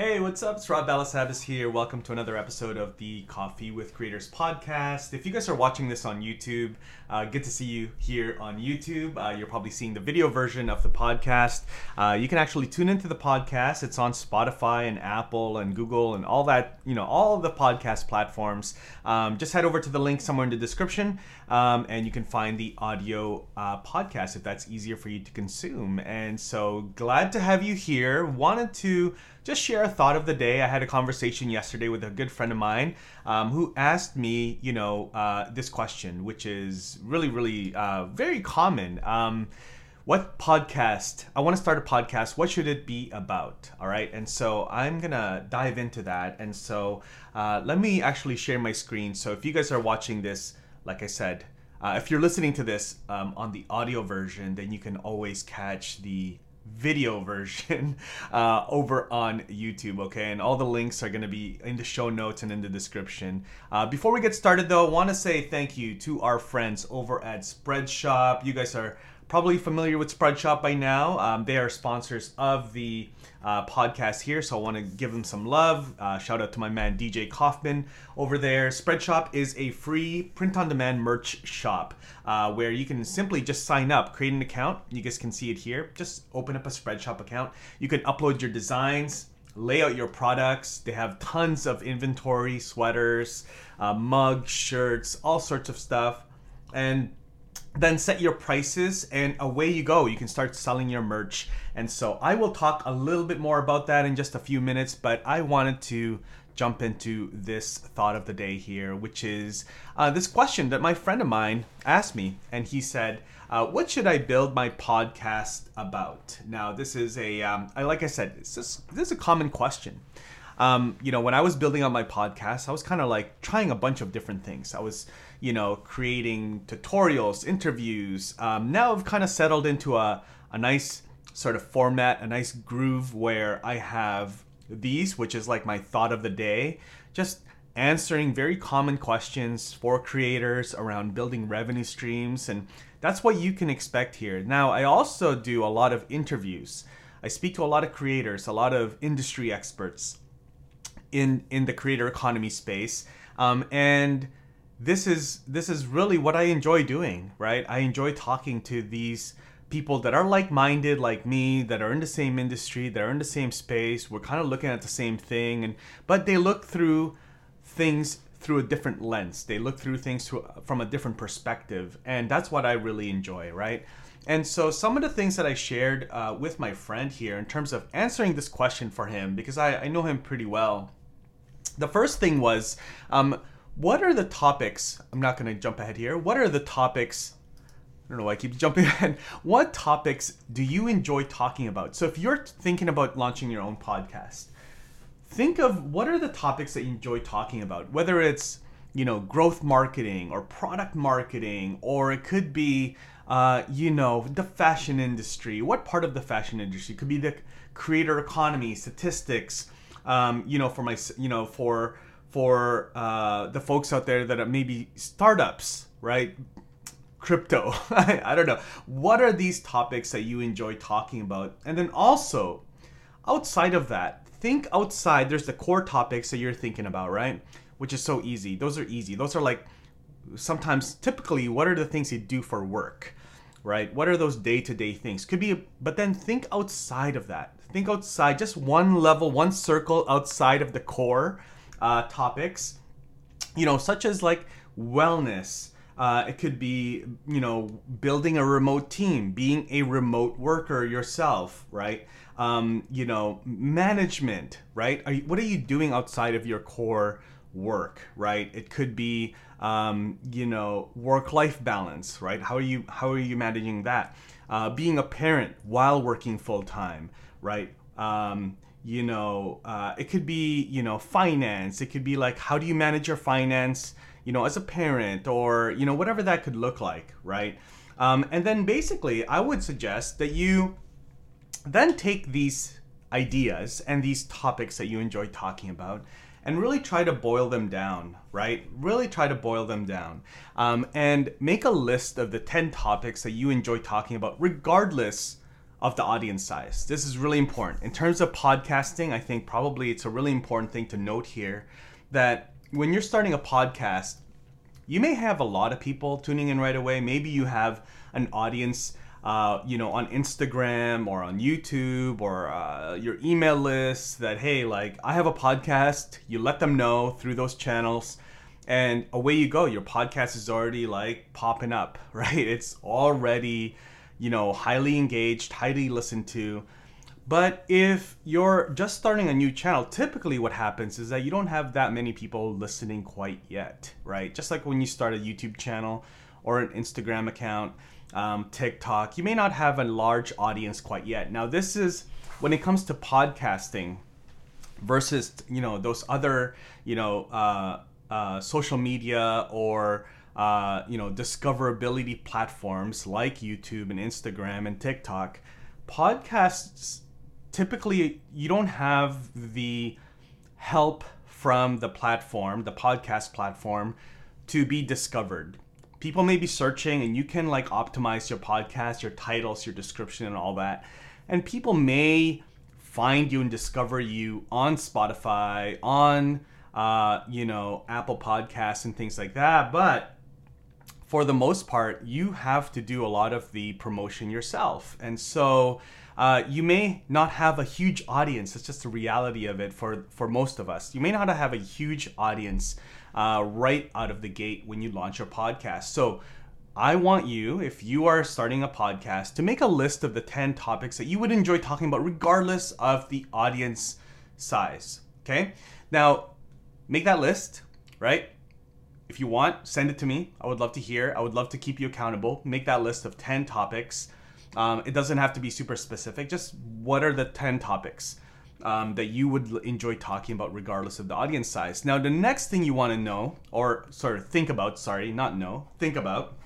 Hey, what's up? It's Rob Balasabas here. Welcome to another episode of the Coffee with Creators podcast. If you guys are watching this on YouTube, uh, good to see you here on YouTube. Uh, you're probably seeing the video version of the podcast. Uh, you can actually tune into the podcast. It's on Spotify and Apple and Google and all that, you know, all the podcast platforms. Um, just head over to the link somewhere in the description um, and you can find the audio uh, podcast if that's easier for you to consume. And so glad to have you here. Wanted to just share a thought of the day. I had a conversation yesterday with a good friend of mine um, who asked me, you know, uh, this question, which is really, really uh, very common. Um, what podcast? I want to start a podcast. What should it be about? All right. And so I'm going to dive into that. And so uh, let me actually share my screen. So if you guys are watching this, like I said, uh, if you're listening to this um, on the audio version, then you can always catch the video version uh, over on YouTube, okay? And all the links are to be in the show notes and in the description. Uh, before we get started, though, I want to say thank you to our friends over at Spreadshop. You guys are probably familiar with Spreadshop by now. Um, they are sponsors of the uh, podcast here, so I want to give them some love. Uh, shout out to my man DJ Kaufman over there. Spreadshop is a free print-on-demand merch shop uh, where you can simply just sign up, create an account. You guys can see it here. Just open up a Spreadshop account. You can upload your designs lay out your products. They have tons of inventory, sweaters, uh, mugs, shirts, all sorts of stuff. And then set your prices and away you go. You can start selling your merch. And so i will talk a little bit more about that in just a few minutes but i wanted to jump into this thought of the day here which is uh, this question that my friend of mine asked me and he said uh, what should i build my podcast about? Now this is a um, I, like i said this is, this is a common question. Um, you know when i was building out my podcast i was kind of like trying a bunch of different things. I was you know, creating tutorials, interviews. Um, now I've kind of settled into a, a nice sort of format, a nice groove where I have these, which is like my thought of the day, just answering very common questions for creators around building revenue streams. And that's what you can expect here. Now, I also do a lot of interviews. I speak to a lot of creators, a lot of industry experts in in the creator economy space, um, and this is this is really what I enjoy doing, right? I enjoy talking to these people that are like-minded like me that are in the same industry that are in the same space. We're kind of looking at the same thing and but they look through things through a different lens. They look through things from a different perspective and that's what i really enjoy right? And so some of the things that i shared uh, with my friend here in terms of answering this question for him because i, I know him pretty well the first thing was um, what are the topics? I'm not going to jump ahead here. What are the topics? I don't know why I keep jumping ahead. What topics do you enjoy talking about? So if you're thinking about launching your own podcast, think of what are the topics that you enjoy talking about, whether it's you know growth marketing or product marketing, or it could be uh, you know the fashion industry. What part of the fashion industry it could be the creator economy, statistics. Um, you know, for my you know for for uh, the folks out there that are maybe startups, right? Crypto. I don't know. What are these topics that you enjoy talking about? And then also, outside of that, think outside. There's the core topics that you're thinking about, right? Which is so easy. Those are easy. Those are like sometimes, typically, what are the things you do for work, right? What are those day to day things? Could be, but then think outside of that. Think outside, just one level, one circle outside of the core uh, topics, you know, such as like wellness. Uh, it could be, you know, building a remote team, being a remote worker yourself, right? Um, you know, management, right? Are you, what are you doing outside of your core work, right? It could be, um, you know, work-life balance, right? How are you how are you managing that? Uh, being a parent while working full time, right? Um, you know uh, it could be you know finance. It could be like how do you manage your finance you know as a parent or you know whatever that could look like right? Um, and then basically i would suggest that you then take these ideas and these topics that you enjoy talking about and really try to boil them down right? Really try to boil them down um, and make a list of the 10 topics that you enjoy talking about regardless of the audience size. This is really important. In terms of podcasting, I think probably it's a really important thing to note here that when you're starting a podcast, you may have a lot of people tuning in right away. Maybe you have an audience, uh, you know, on Instagram or on YouTube or uh, your email list that, hey, like, I have a podcast. You let them know through those channels and away you go. Your podcast is already like popping up, right? It's already you know, highly engaged, highly listened to. But if you're just starting a new channel, typically what happens is that you don't have that many people listening quite yet, right? Just like when you start a YouTube channel or an Instagram account, um, TikTok, you may not have a large audience quite yet. Now, this is when it comes to podcasting versus, you know, those other, you know, uh, uh, social media or uh, you know, discoverability platforms like YouTube and Instagram and TikTok, podcasts typically you don't have the help from the platform, the podcast platform, to be discovered. People may be searching and you can like optimize your podcast, your titles, your description, and all that. And people may find you and discover you on Spotify, on uh, you know, Apple Podcasts and things like that. But for the most part, you have to do a lot of the promotion yourself. And so uh, you may not have a huge audience. It's just the reality of it for, for most of us. You may not have a huge audience uh, right out of the gate when you launch your podcast. So I want you, if you are starting a podcast, to make a list of the 10 topics that you would enjoy talking about, regardless of the audience size. Okay? Now, make that list, right? If you want, send it to me. I would love to hear. I would love to keep you accountable. Make that list of 10 topics. Um, it doesn't have to be super specific. Just what are the 10 topics um, that you would enjoy talking about, regardless of the audience size? Now, the next thing you want to know, or sort of think about, sorry, not know, think about,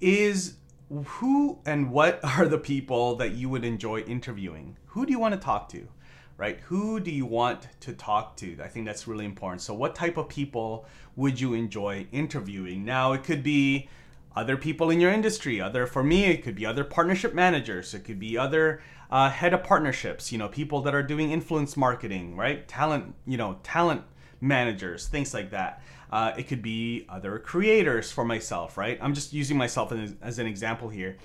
is who and what are the people that you would enjoy interviewing? Who do you want to talk to? Right? Who do you want to talk to? I think that's really important. So, what type of people would you enjoy interviewing? Now, it could be other people in your industry. Other for me, it could be other partnership managers. It could be other uh, head of partnerships. You know, people that are doing influence marketing, right? Talent, you know, talent managers, things like that. Uh, it could be other creators for myself, right? I'm just using myself as, as an example here.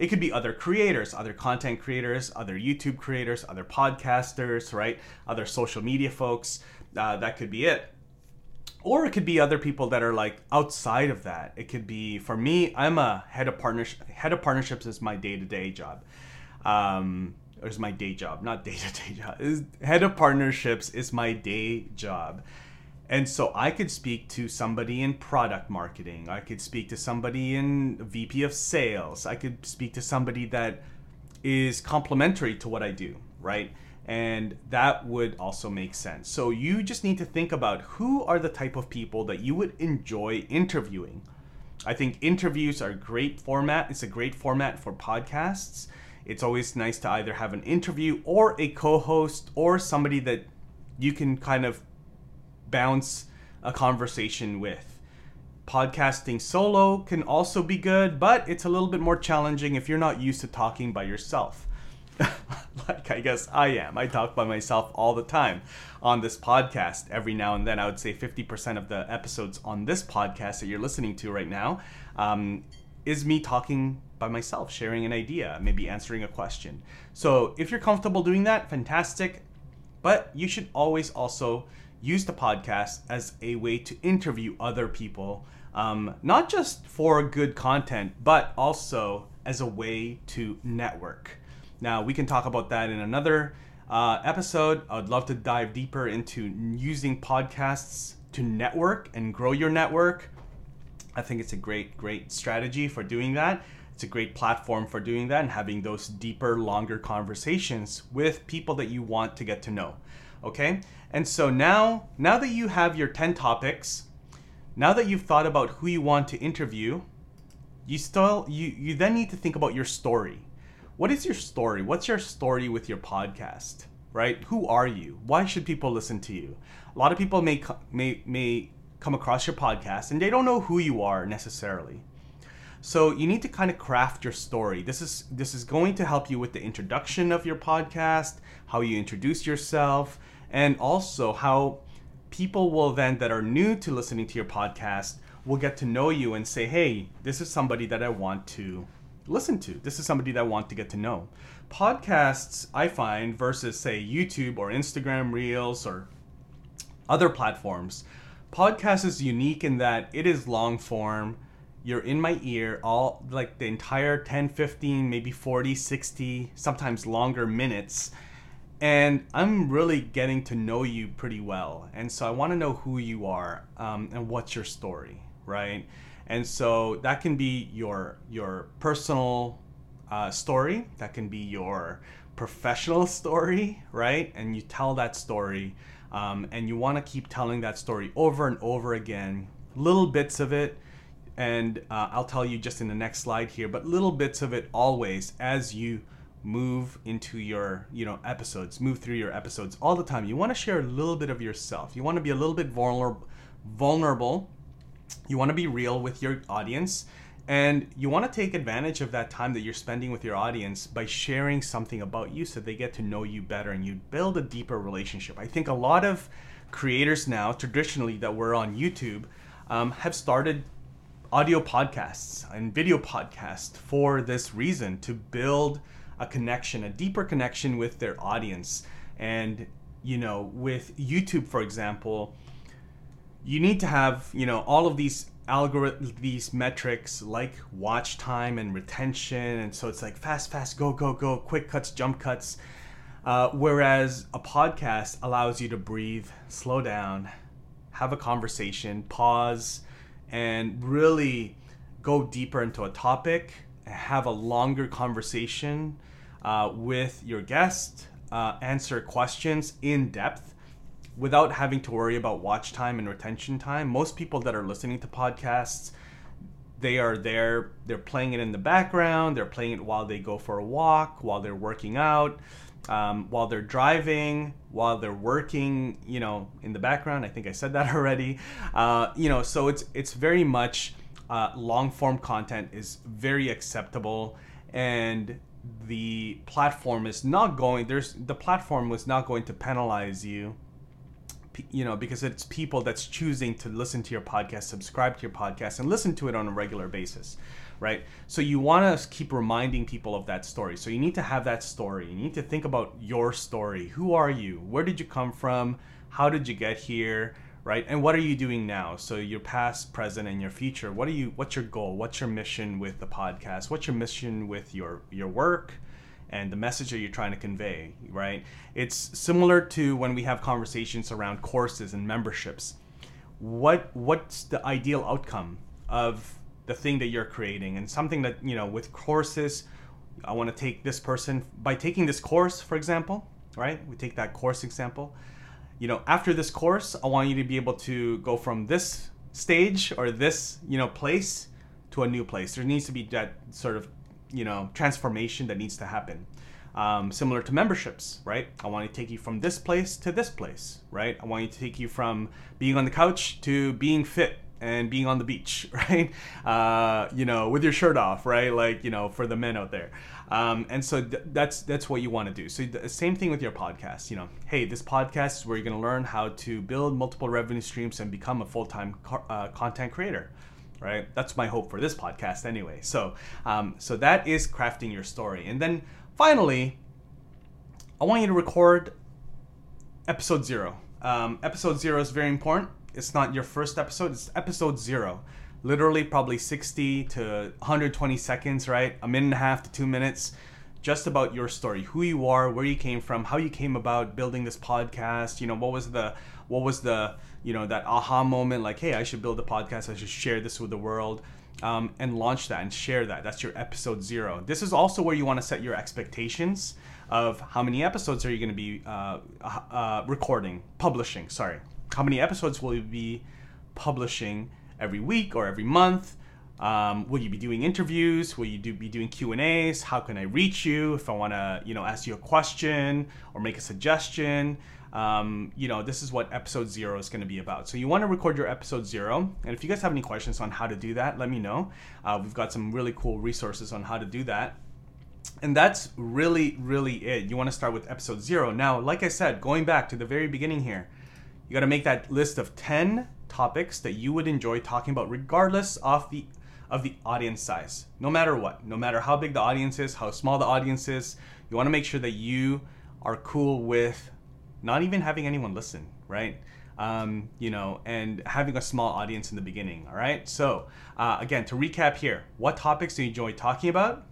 It could be other creators, other content creators, other YouTube creators, other podcasters, right? Other social media folks. Uh, that could be it. Or it could be other people that are like outside of that. It could be for me. I'm a head of partnership. Head of partnerships is my day to day job. Um, or is my day job, not day to day job. Is head of partnerships is my day job. And so I could speak to somebody in product marketing. I could speak to somebody in VP of sales. I could speak to somebody that is complementary to what I do, right? And that would also make sense. So you just need to think about who are the type of people that you would enjoy interviewing. I think interviews are a great format. It's a great format for podcasts. It's always nice to either have an interview or a co host or somebody that you can kind of bounce a conversation with. Podcasting solo can also be good, but it's a little bit more challenging if you're not used to talking by yourself. like I guess I am. I talk by myself all the time on this podcast. Every now and then, I would say 50% of the episodes on this podcast that you're listening to right now um, is me talking by myself, sharing an idea, maybe answering a question. So if you're comfortable doing that, fantastic. But you should always also use the podcast as a way to interview other people, um, not just for good content, but also as a way to network. Now, we can talk about that in another uh, episode. I would love to dive deeper into using podcasts to network and grow your network. I think it's a great, great strategy for doing that. It's a great platform for doing that and having those deeper, longer conversations with people that you want to get to know. Okay? And so now, now that you have your 10 topics, now that you've thought about who you want to interview, you still you you then need to think about your story. What is your story? What's your story with your podcast? Right? Who are you? Why should people listen to you? A lot of people may may may come across your podcast and they don't know who you are necessarily. So you need to kind of craft your story. This is this is going to help you with the introduction of your podcast, how you introduce yourself, and also how people will then that are new to listening to your podcast will get to know you and say, "Hey, this is somebody that I want to listen to. This is somebody that I want to get to know." Podcasts, I find versus say YouTube or Instagram Reels or other platforms, podcast is unique in that it is long form you're in my ear all like the entire 10 15 maybe 40 60 sometimes longer minutes and i'm really getting to know you pretty well. And so i want to know who you are um, and what's your story right? And so that can be your your personal uh, story that can be your professional story right? And you tell that story um, and you want to keep telling that story over and over again. Little bits of it and uh, I'll tell you just in the next slide here, but little bits of it always as you move into your you know episodes move through your episodes all the time. You want to share a little bit of yourself. You want to be a little bit vulnerable vulnerable. You want to be real with your audience. And you want to take advantage of that time that you're spending with your audience by sharing something about you so they get to know you better and you build a deeper relationship. I think a lot of creators now traditionally that were on youtube um, have started audio podcasts and video podcasts for this reason to build a connection, a deeper connection with their audience. And, you know, with YouTube, for example, you need to have, you know, all of these algorithm these metrics like watch time and retention and so it's like fast fast go go go quick cuts jump cuts uh, whereas a podcast allows you to breathe slow down have a conversation pause and really go deeper into a topic, have a longer conversation uh, with your guest, uh, answer questions in depth without having to worry about watch time and retention time. Most people that are listening to podcasts, they are there, they're playing it in the background, they're playing it while they go for a walk, while they're working out um, while they're driving, while they're working, you know, in the background. I think I said that already. Uh, you know, so it's it's very much uh, long form content is very acceptable, and the platform is not going. There's the platform was not going to penalize you. You know, because it's people that's choosing to listen to your podcast, subscribe to your podcast, and listen to it on a regular basis right? So you want to keep reminding people of that story. So you need to have that story. You need to think about your story. Who are you? Where did you come from? How did you get here? Right? And what are you doing now? So your past, present, and your future. What are you what's your goal? What's your mission with the podcast? What's your mission with your your work? and the message that you're trying to convey, right? It's similar to when we have conversations around courses and memberships. What what's the ideal outcome of the thing that you're creating and something that you know with courses i want to take this person by taking this course for example right we take that course example you know after this course i want you to be able to go from this stage or this you know place to a new place. There needs to be that sort of you know transformation that needs to happen. Um, similar to memberships right? I want to take you from this place to this place right? I want you to take you from being on the couch to being fit and being on the beach, right? Uh, you know, with your shirt off, right? Like you know, for the men out there. Um, and so th- that's that's what you want to do. So the same thing with your podcast. You know, hey, this podcast is where you're going to learn how to build multiple revenue streams and become a full time uh, content creator. Right. That's my hope for this podcast, anyway. So, um, so that is crafting your story, and then finally, I want you to record episode zero. Um, episode zero is very important it's not your first episode, it's episode zero. Literally, probably 60 to 120 seconds, right? A minute and a half to two minutes, just about your story, who you are, where you came from, how you came about building this podcast. You know, what was the, what was the, you know, that aha moment, like, hey, I should build a podcast, I should share this with the world. Um, and launch that and share that. That's your episode zero. This is also where you want to set your expectations of how many episodes are you going to be uh, uh, recording, publishing. Sorry, how many episodes will you be publishing every week or every month? Um, will you be doing interviews? Will you do, be doing Q and A's? How can I reach you if I want to, you know, ask you a question or make a suggestion? um, you know, this is what episode zero is going to be about. So you want to record your episode zero. And if you guys have any questions on how to do that, let me know. Uh, we've got some really cool resources on how to do that. And that's really, really it. You want to start with episode zero. Now, like I said, going back to the very beginning here, you got to make that list of 10 topics that you would enjoy talking about, regardless of the of the audience size. No matter what, no matter how big the audience is, how small the audience is, you want to make sure that you are cool with not even having anyone listen, right? Um, you know, and having a small audience in the beginning. All right. So uh, again, to recap here, what topics do you enjoy talking about?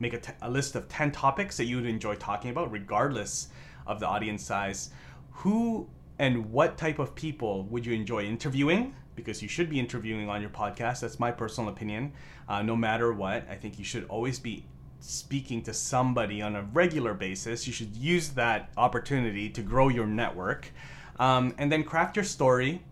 Make a, t- a list of ten topics that you would enjoy talking about, regardless of the audience size. Who and what type of people would you enjoy interviewing? Because you should be interviewing on your podcast. That's my personal opinion. Uh, no matter what, I think you should always be speaking to somebody on a regular basis, you should use that opportunity to grow your network. Um, and then craft your story.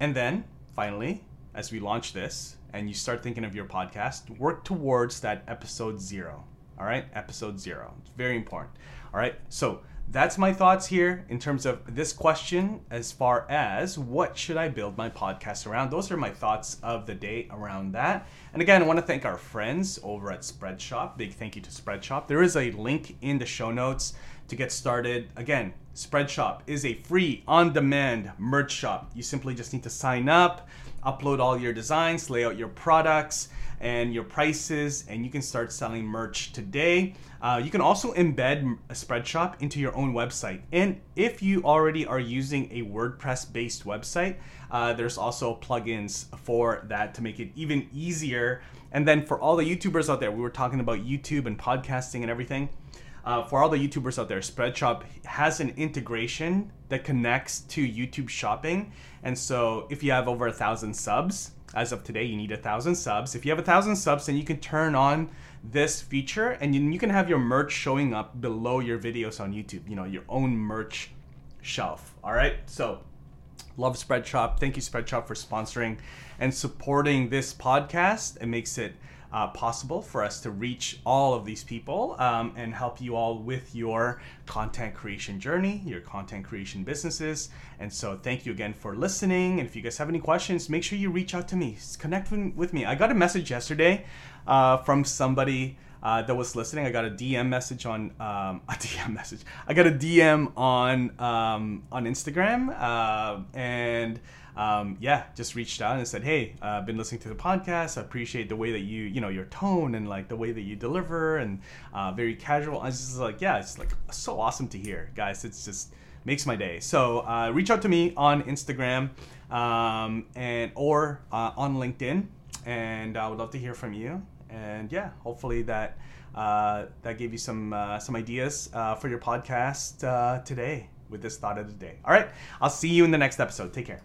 And then, finally, as we launch this and you start thinking of your podcast, work towards that episode zero. All right, episode zero. It's very important. All right, so that's my thoughts here in terms of this question as far as what should I build my podcast around. Those are my thoughts of the day around that. And again, I want to thank our friends over at Spreadshop. Big thank you to Spreadshop. There is a link in the show notes to get started. Again, Spreadshop is a free on demand merch shop. You simply just need to sign up, upload all your designs, lay out your products and your prices, and you can start selling merch today. Uh, you can also embed a Spreadshop into your own website. And if you already are using a WordPress based website, uh, there's also plugins for that to make it even easier. And then for all the YouTubers out there, we were talking about YouTube and podcasting and everything. Uh, for all the YouTubers out there, Spreadshop has an integration that connects to YouTube Shopping. And so if you have over a thousand subs, as of today, you need a thousand subs. If you have a thousand subs, then you can turn on this feature and you, can have your merch showing up below your videos on YouTube, you know, your own merch shelf. All right. So, love Spreadshop. Thank you, Spreadshop, for sponsoring and supporting this podcast. It makes it uh, possible for us to reach all of these people um, and help you all with your content creation journey, your content creation businesses. And so, thank you again for listening. And if you guys have any questions, make sure you reach out to me, connect with me. I got a message yesterday uh, from somebody. Uh, that was listening. I got a DM message on um, a DM message. I got a DM on um, on Instagram, uh, and um, yeah, just reached out and said, "Hey, uh, I've been listening to the podcast. I appreciate the way that you, you know, your tone and like the way that you deliver and uh, very casual." I was just like, "Yeah, it's like so awesome to hear, guys. It's just makes my day." So uh, reach out to me on Instagram um, and or uh, on LinkedIn, and I would love to hear from you. And yeah, hopefully that uh, that gave you some uh, some ideas for your podcast today with this thought of the day. All right, I'll see you in the next episode. Take care.